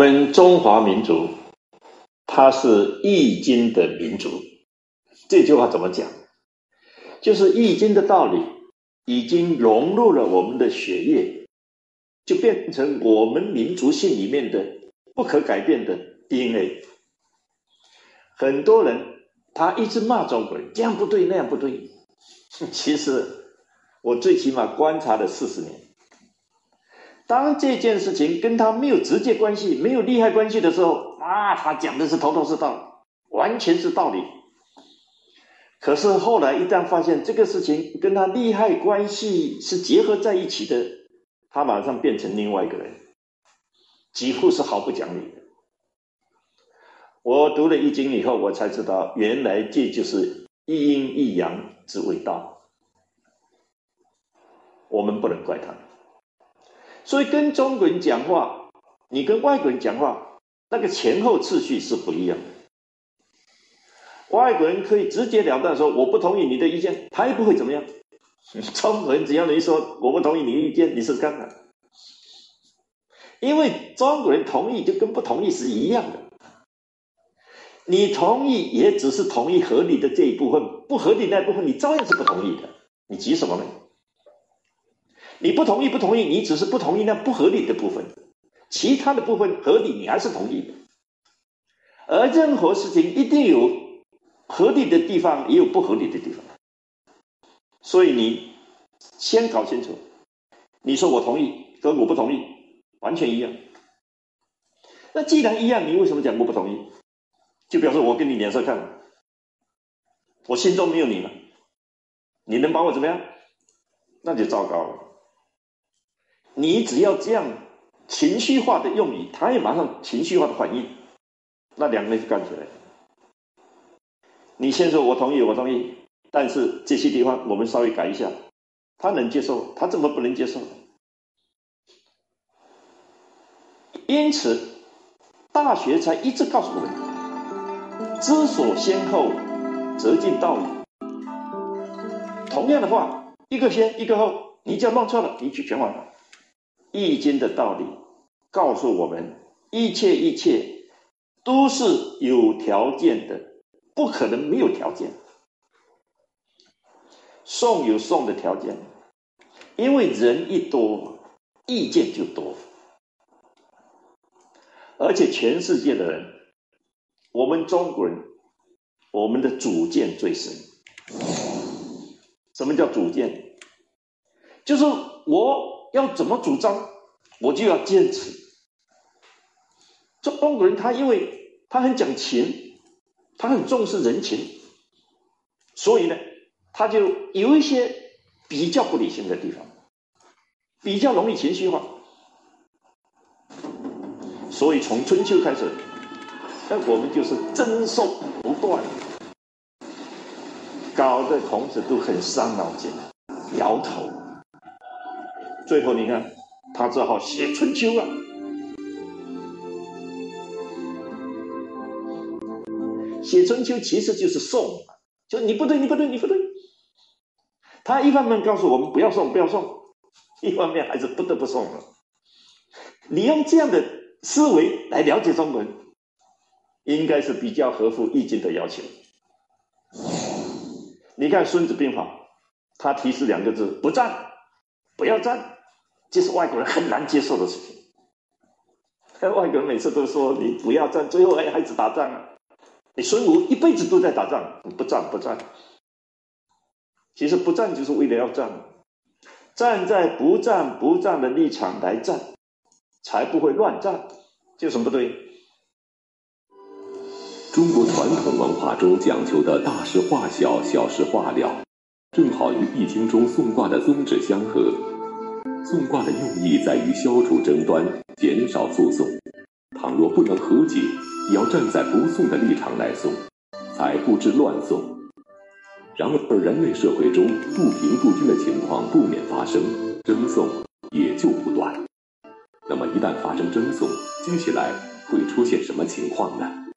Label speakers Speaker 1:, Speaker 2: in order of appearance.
Speaker 1: 我们中华民族，它是易经的民族。这句话怎么讲？就是易经的道理已经融入了我们的血液，就变成我们民族性里面的不可改变的 DNA。很多人他一直骂中国人，这样不对，那样不对。其实我最起码观察了四十年。当这件事情跟他没有直接关系、没有利害关系的时候，啊，他讲的是头头是道，完全是道理。可是后来一旦发现这个事情跟他利害关系是结合在一起的，他马上变成另外一个人，几乎是毫不讲理的。我读了易经以后，我才知道，原来这就是一阴一阳之谓道。我们不能怪他。所以跟中国人讲话，你跟外国人讲话，那个前后次序是不一样的。外国人可以直截了当说我不同意你的意见，他也不会怎么样。中国人只要你说我不同意你的意见，你是干的，因为中国人同意就跟不同意是一样的。你同意也只是同意合理的这一部分，不合理那部分你照样是不同意的。你急什么呢？你不同意，不同意，你只是不同意那不合理的部分，其他的部分合理，你还是同意的。而任何事情一定有合理的地方，也有不合理的地方。所以你先搞清楚，你说我同意跟我不同意完全一样。那既然一样，你为什么讲我不同意？就表示我跟你脸色看，我心中没有你了，你能把我怎么样？那就糟糕了。你只要这样情绪化的用语，他也马上情绪化的反应，那两个人就干起来。你先说我同意，我同意，但是这些地方我们稍微改一下，他能接受，他怎么不能接受？因此，大学才一直告诉我们：知所先后，则近道矣。同样的话，一个先，一个后，你只要弄错了，你就全完了。易经的道理告诉我们，一切一切都是有条件的，不可能没有条件。送有送的条件，因为人一多，意见就多，而且全世界的人，我们中国人，我们的主见最深。什么叫主见？就是我。要怎么主张，我就要坚持。中国人他因为他很讲情，他很重视人情，所以呢，他就有一些比较不理性的地方，比较容易情绪化。所以从春秋开始，那我们就是争讼不断，搞得孔子都很伤脑筋，摇头。最后你看，他只好写春秋啊。写春秋其实就是送，就你不对，你不对，你不对。他一方面告诉我们不要送，不要送，一方面还是不得不送了。你用这样的思维来了解中文，应该是比较合乎易经的要求。你看《孙子兵法》，他提示两个字：不战，不要战。这是外国人很难接受的事情。外国人每次都说：“你不要战，最后还还是打仗啊！”你孙武一辈子都在打仗，不战不战。其实不战就是为了要战，站在不战不战的立场来战，才不会乱战。这有什么不对？
Speaker 2: 中国传统文化中讲求的大事化小，小事化了，正好与《易经》中送卦的宗旨相合。送卦的用意在于消除争端，减少诉讼。倘若不能和解，也要站在不送的立场来送，才不致乱送。然而，人类社会中不平不均的情况不免发生，争讼也就不断。那么，一旦发生争讼，接下来会出现什么情况呢？